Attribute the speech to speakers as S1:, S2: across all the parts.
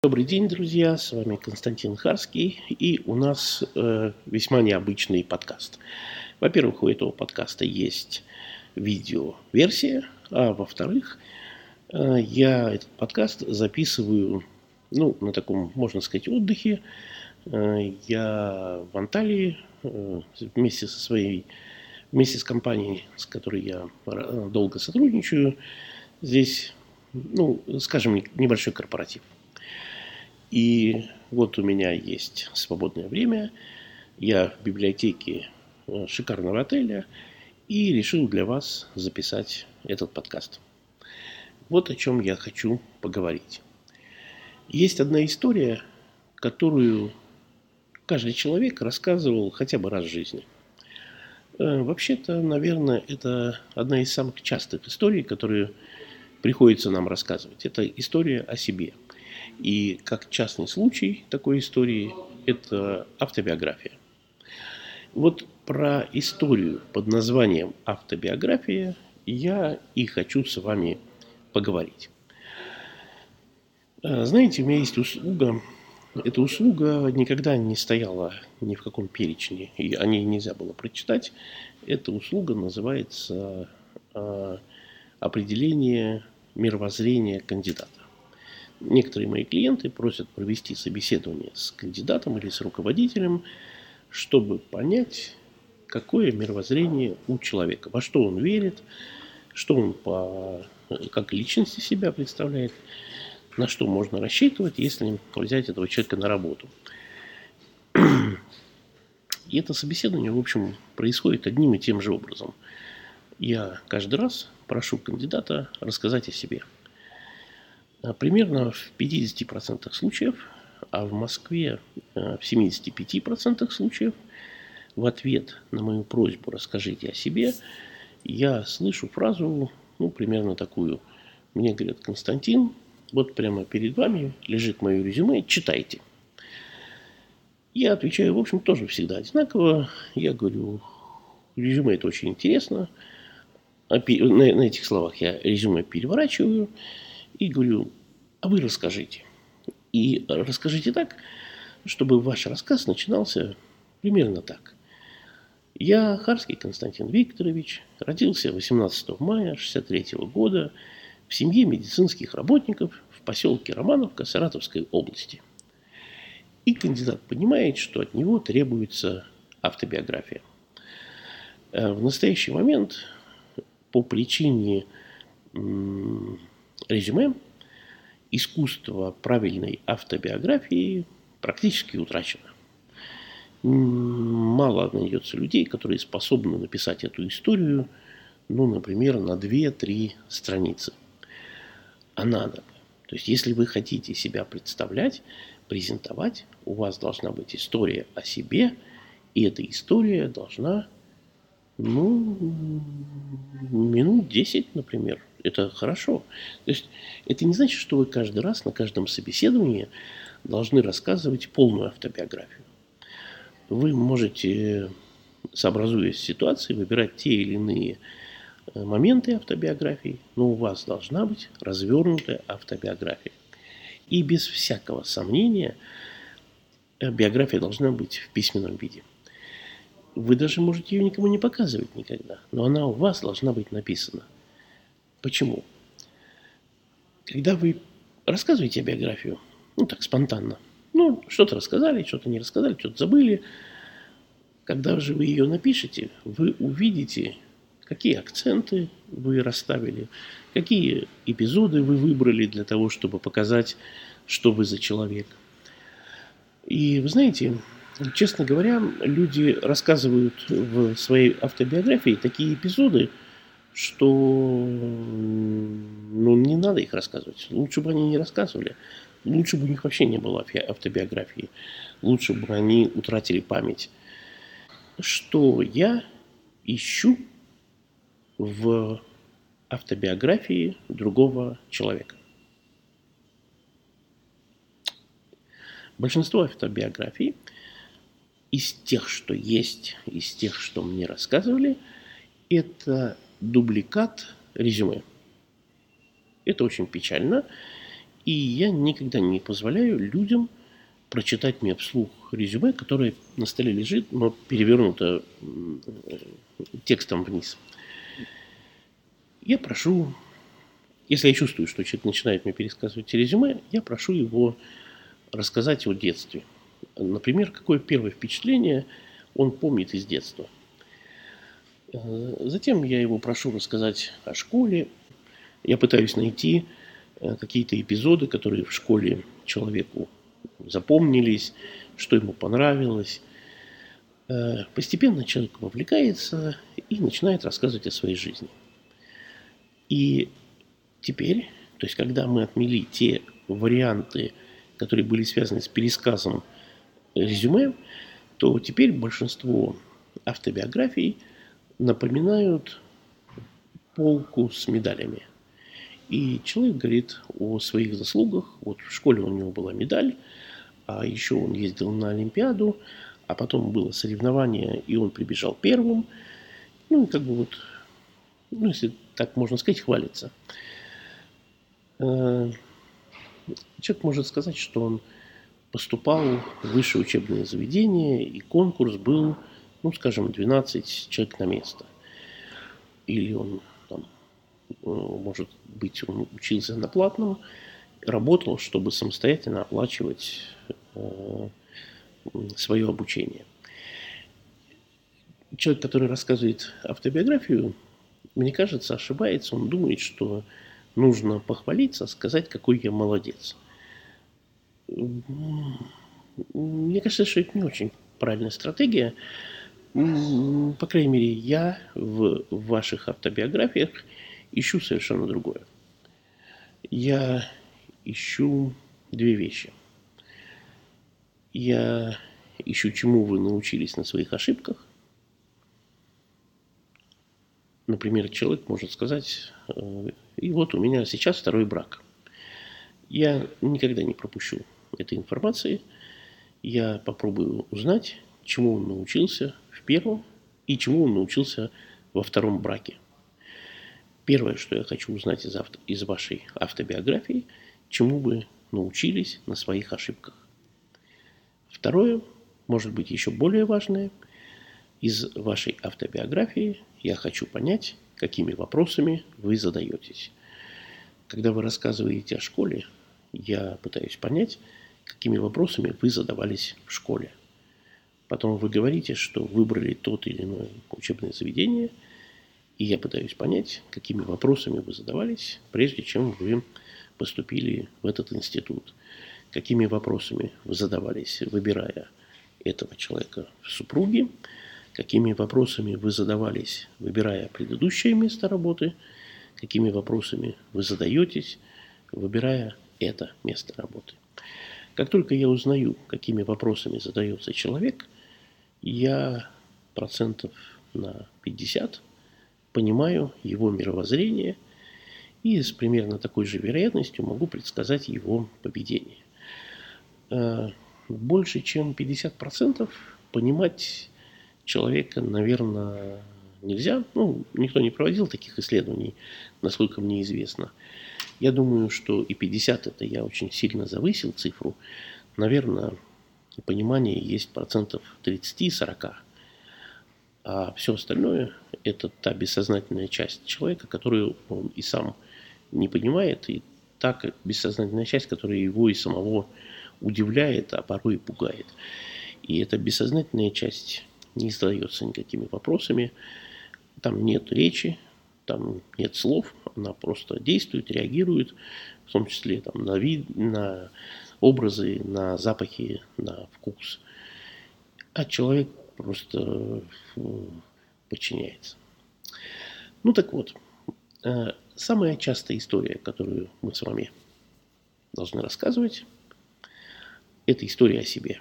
S1: Добрый день, друзья, с вами Константин Харский, и у нас э, весьма необычный подкаст. Во-первых, у этого подкаста есть видео-версия, а во-вторых, э, я этот подкаст записываю, ну, на таком, можно сказать, отдыхе. Э, я в Анталии э, вместе со своей, вместе с компанией, с которой я э, долго сотрудничаю, здесь, ну, скажем, небольшой корпоратив – и вот у меня есть свободное время. Я в библиотеке э, шикарного отеля и решил для вас записать этот подкаст. Вот о чем я хочу поговорить. Есть одна история, которую каждый человек рассказывал хотя бы раз в жизни. Э, вообще-то, наверное, это одна из самых частых историй, которые приходится нам рассказывать. Это история о себе – и как частный случай такой истории – это автобиография. Вот про историю под названием автобиография я и хочу с вами поговорить. А, знаете, у меня есть услуга. Эта услуга никогда не стояла ни в каком перечне, и о ней нельзя было прочитать. Эта услуга называется а, определение мировоззрения кандидата. Некоторые мои клиенты просят провести собеседование с кандидатом или с руководителем, чтобы понять, какое мировоззрение у человека, во что он верит, что он по, как личности себя представляет, на что можно рассчитывать, если взять этого человека на работу. И это собеседование, в общем, происходит одним и тем же образом. Я каждый раз прошу кандидата рассказать о себе – примерно в 50% случаев, а в Москве э, в 75% случаев в ответ на мою просьбу «расскажите о себе» я слышу фразу, ну, примерно такую. Мне говорят, Константин, вот прямо перед вами лежит мое резюме, читайте. Я отвечаю, в общем, тоже всегда одинаково. Я говорю, резюме это очень интересно. На этих словах я резюме переворачиваю и говорю, а вы расскажите. И расскажите так, чтобы ваш рассказ начинался примерно так. Я, Харский Константин Викторович, родился 18 мая 1963 года в семье медицинских работников в поселке Романовка Саратовской области. И кандидат понимает, что от него требуется автобиография. Э, в настоящий момент по причине резюме искусство правильной автобиографии практически утрачено. Мало найдется людей, которые способны написать эту историю, ну, например, на 2-3 страницы. А надо. То есть, если вы хотите себя представлять, презентовать, у вас должна быть история о себе, и эта история должна, ну, минут 10, например, это хорошо. То есть это не значит, что вы каждый раз на каждом собеседовании должны рассказывать полную автобиографию. Вы можете, сообразуясь с ситуацией, выбирать те или иные э, моменты автобиографии, но у вас должна быть развернутая автобиография. И без всякого сомнения э, биография должна быть в письменном виде. Вы даже можете ее никому не показывать никогда, но она у вас должна быть написана – Почему? Когда вы рассказываете биографию, ну так спонтанно, ну что-то рассказали, что-то не рассказали, что-то забыли, когда же вы ее напишете, вы увидите, какие акценты вы расставили, какие эпизоды вы выбрали для того, чтобы показать, что вы за человек. И вы знаете, честно говоря, люди рассказывают в своей автобиографии такие эпизоды, что ну, не надо их рассказывать. Лучше бы они не рассказывали. Лучше бы у них вообще не было автобиографии. Лучше бы они утратили память. Что я ищу в автобиографии другого человека. Большинство автобиографий из тех, что есть, из тех, что мне рассказывали, это дубликат резюме. Это очень печально. И я никогда не позволяю людям прочитать мне вслух резюме, которое на столе лежит, но перевернуто текстом вниз. Я прошу, если я чувствую, что человек начинает мне пересказывать резюме, я прошу его рассказать о детстве. Например, какое первое впечатление он помнит из детства. Э, затем я его прошу рассказать о школе. Я пытаюсь найти э, какие-то эпизоды, которые в школе человеку запомнились, что ему понравилось. Э, постепенно человек вовлекается и начинает рассказывать о своей жизни. И теперь, то есть когда мы отмели те варианты, которые были связаны с пересказом резюме, то теперь большинство автобиографий напоминают полку с медалями. И человек говорит о своих заслугах. Вот в школе у него была медаль, а еще он ездил на Олимпиаду, а потом было соревнование, и он прибежал первым. Ну, как бы вот, ну, если так можно сказать, хвалится. Э, человек может сказать, что он поступал в высшее учебное заведение, и конкурс был, ну, скажем, 12 человек на место. Или он там, э, может быть, он учился на платном, работал, чтобы самостоятельно оплачивать Э, свое обучение. Человек, который рассказывает автобиографию, мне кажется, ошибается. Он думает, что нужно похвалиться, сказать, какой я молодец. Мне кажется, что это не очень правильная стратегия. По крайней мере, я в ваших автобиографиях ищу совершенно другое. Я ищу две вещи – я ищу, чему вы научились на своих ошибках. Например, человек может сказать, э, и вот у меня сейчас второй брак. Я никогда не пропущу этой информации. Я попробую узнать, чему он научился в первом и чему он научился во втором браке. Первое, что я хочу узнать из, авто, из вашей автобиографии, чему вы научились на своих ошибках. Второе, может быть еще более важное, из вашей автобиографии я хочу понять, какими вопросами вы задаетесь. Когда вы рассказываете о школе, я пытаюсь понять, какими вопросами вы задавались в школе. Потом вы говорите, что выбрали тот или иное учебное заведение, и я пытаюсь понять, какими вопросами вы задавались, прежде чем вы поступили в этот институт. Какими вопросами вы задавались, выбирая этого человека в супруги, какими вопросами вы задавались, выбирая предыдущее место работы, какими вопросами вы задаетесь, выбирая это место работы. Как только я узнаю, какими вопросами задается человек, я процентов на 50 понимаю его мировоззрение и с примерно такой же вероятностью могу предсказать его поведение. Э, больше, чем 50% понимать человека, наверное, нельзя. Ну, никто не проводил таких исследований, насколько мне известно. Я думаю, что и 50 это я очень сильно завысил цифру. Наверное, понимание есть процентов 30-40. А все остальное – это та бессознательная часть человека, которую он и сам не понимает, и та бессознательная часть, которая его и самого удивляет, а порой и пугает. И эта бессознательная часть не задается никакими вопросами, там нет речи, там нет слов, она просто действует, реагирует, в том числе там, на вид, на образы, на запахи, на вкус. А человек просто подчиняется. Ну так вот, э, самая частая история, которую мы с вами должны рассказывать, это история о себе.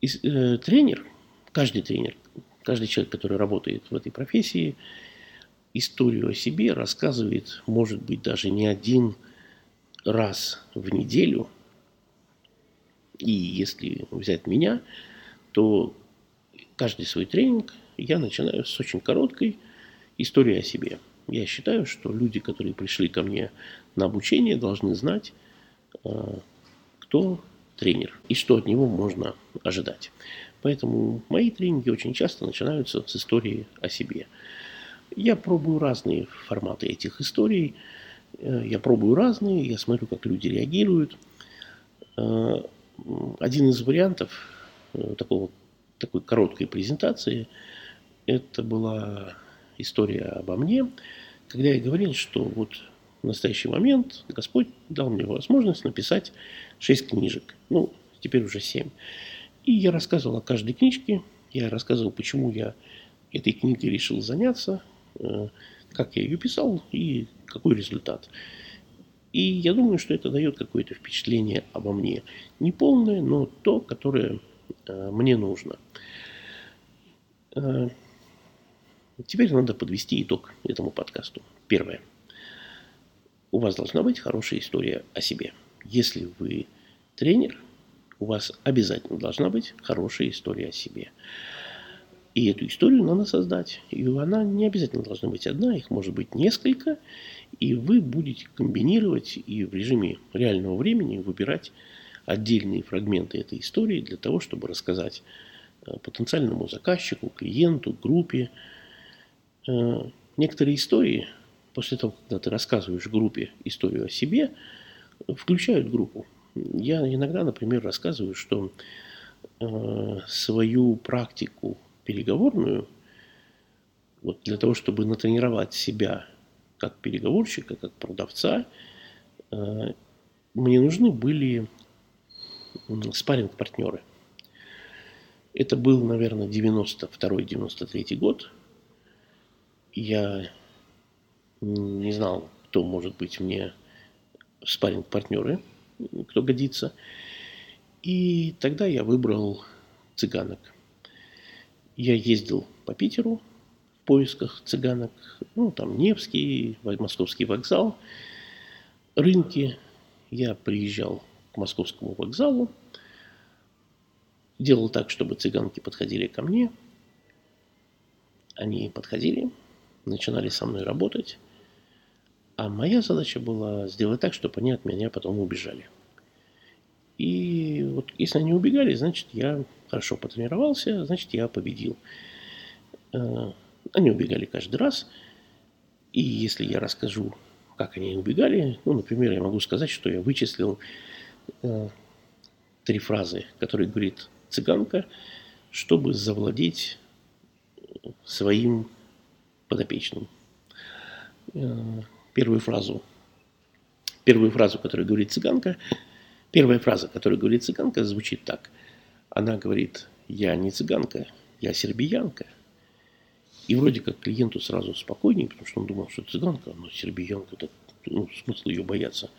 S1: И, э, тренер, каждый тренер, каждый человек, который работает в этой профессии, историю о себе рассказывает, может быть, даже не один раз в неделю. И если взять меня, то каждый свой тренинг я начинаю с очень короткой истории о себе. я считаю, что люди, которые пришли ко мне на обучение, должны знать, э, кто тренер и что от него можно ожидать. Поэтому мои тренинги очень часто начинаются с истории о себе. Я пробую разные форматы этих историй. Э, я пробую разные, я смотрю, как люди реагируют. Э, один из вариантов такого, такой короткой презентации – это была история обо мне, когда я говорил, что вот в настоящий момент Господь дал мне возможность написать шесть книжек, ну, теперь уже семь. И я рассказывал о каждой книжке, я рассказывал, почему я этой книгой решил заняться, э, как я ее писал и какой результат. И я думаю, что это дает какое-то впечатление обо мне. Не полное, но то, которое э, мне нужно. Э, Теперь надо подвести итог этому подкасту. Первое. У вас должна быть хорошая история о себе. Если вы тренер, у вас обязательно должна быть хорошая история о себе. И эту историю надо создать. И она не обязательно должна быть одна, их может быть несколько. И вы будете комбинировать и в режиме реального времени выбирать отдельные фрагменты этой истории для того, чтобы рассказать э, потенциальному заказчику, клиенту, группе, Э, некоторые истории, после того, когда ты рассказываешь группе историю о себе, включают группу. Я иногда, например, рассказываю, что э, свою практику переговорную, вот для того, чтобы натренировать себя как переговорщика, как продавца, э, мне нужны были спарринг-партнеры. Это был, наверное, 92-93 год – я не знал, кто может быть мне спаринг партнеры кто годится. И тогда я выбрал цыганок. Я ездил по Питеру в поисках цыганок. Ну, там Невский, Московский вокзал, рынки. Я приезжал к Московскому вокзалу, делал так, чтобы цыганки подходили ко мне. Они подходили, начинали со мной работать, а моя задача была сделать так, чтобы они от меня потом убежали. И вот если они убегали, значит, я хорошо потренировался, значит, я победил. Э, они убегали каждый раз. И если я расскажу, как они убегали, ну, например, я могу сказать, что я вычислил э, три фразы, которые говорит цыганка, чтобы завладеть своим подопечным. Э, первую фразу, первую фразу, которую говорит цыганка, первая фраза, которую говорит цыганка, звучит так. Она говорит, я не цыганка, я сербиянка. И вроде как клиенту сразу спокойнее, потому что он думал, что цыганка, но сербиянка, это ну, смысл ее бояться.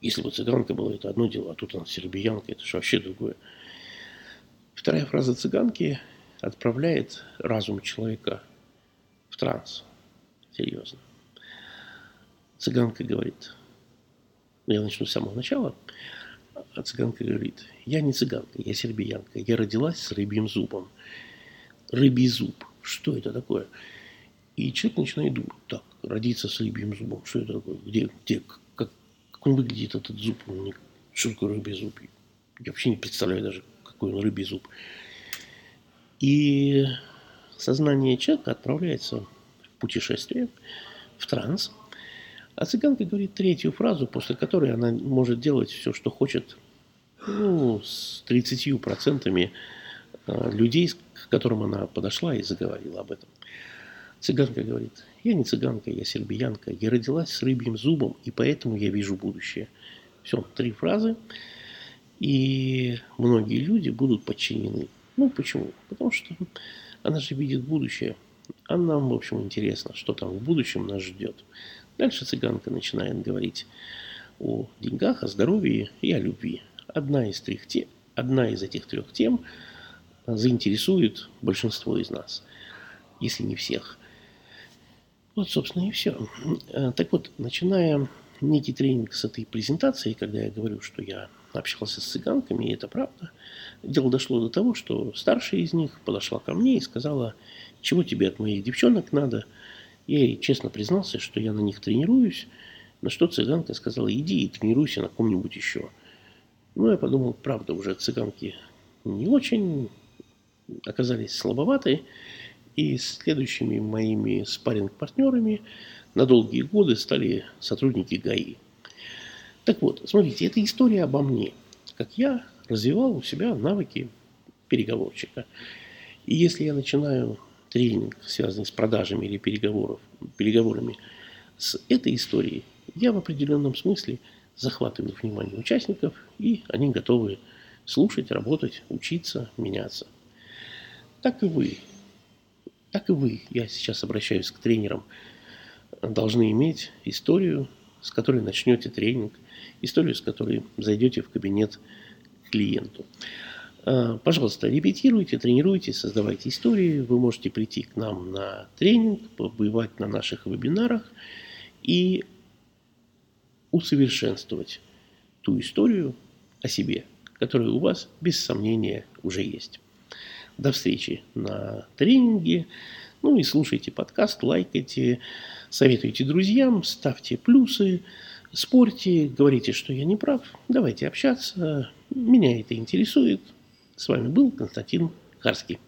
S1: Если бы цыганка была, это одно дело, а тут она сербиянка, это же вообще другое. Вторая фраза цыганки отправляет разум человека в транс. Серьезно. Цыганка говорит, ну, я начну с самого начала, а цыганка говорит, я не цыганка, я сербиянка, я родилась с рыбьим зубом. Рыбий зуб, что это такое? И человек начинает думать, так, родиться с рыбьим зубом, что это такое, где, где, как, как он выглядит, этот зуб, что такое рыбий зуб? Я вообще не представляю даже, какой он рыбий зуб. И сознание человека отправляется в путешествие, в транс, а цыганка говорит третью фразу, после которой она может делать все, что хочет, ну, с 30% а, людей, к которым она подошла и заговорила об этом. Цыганка говорит, я не цыганка, я сербиянка, я родилась с рыбьим зубом, и поэтому я вижу будущее. Все, три фразы, и многие люди будут подчинены. Ну, почему? Потому что она же видит будущее. А нам, в общем, интересно, что там в будущем нас ждет. Дальше цыганка начинает говорить о деньгах, о здоровье и о любви. Одна из, трех тем, одна из этих трех тем заинтересует большинство из нас, если не всех. Вот, собственно, и все. Так вот, начиная некий тренинг с этой презентации, когда я говорю, что я общался с цыганками, и это правда. Дело дошло до того, что старшая из них подошла ко мне и сказала, чего тебе от моих девчонок надо. Я ей честно признался, что я на них тренируюсь, на что цыганка сказала, иди и тренируйся на ком-нибудь еще. Ну, я подумал, правда, уже цыганки не очень оказались слабоваты, и следующими моими спарринг-партнерами на долгие годы стали сотрудники ГАИ. Так вот, смотрите, это история обо мне, как я развивал у себя навыки переговорщика. И если я начинаю тренинг, связанный с продажами или переговоров, переговорами с этой историей, я в определенном смысле захватываю внимание участников, и они готовы слушать, работать, учиться, меняться. Так и вы. Так и вы, я сейчас обращаюсь к тренерам, должны иметь историю, с которой начнете тренинг, историю, с которой зайдете в кабинет клиенту. А, пожалуйста, репетируйте, тренируйте, создавайте истории. Вы можете прийти к нам на тренинг, побывать на наших вебинарах и усовершенствовать ту историю о себе, которая у вас без сомнения уже есть. До встречи на тренинге. Ну и слушайте подкаст, лайкайте, советуйте друзьям, ставьте плюсы, спорьте, говорите, что я не прав. Давайте общаться. Меня это интересует. С вами был Константин Харский.